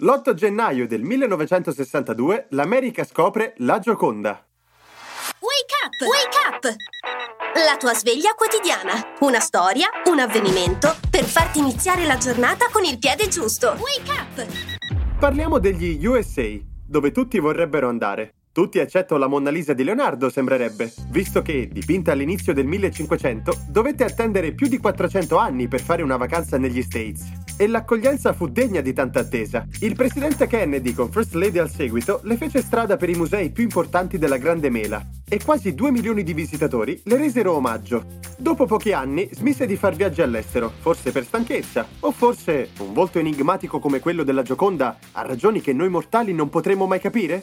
L'8 gennaio del 1962 l'America scopre la Gioconda. Wake up! Wake up! La tua sveglia quotidiana. Una storia, un avvenimento per farti iniziare la giornata con il piede giusto. Wake up! Parliamo degli USA, dove tutti vorrebbero andare. Tutti eccetto la Monna Lisa di Leonardo, sembrerebbe, visto che, dipinta all'inizio del 1500, dovette attendere più di 400 anni per fare una vacanza negli States. E l'accoglienza fu degna di tanta attesa. Il presidente Kennedy, con First Lady al seguito, le fece strada per i musei più importanti della Grande Mela e quasi 2 milioni di visitatori le resero omaggio. Dopo pochi anni smise di far viaggi all'estero, forse per stanchezza, o forse un volto enigmatico come quello della Gioconda ha ragioni che noi mortali non potremo mai capire?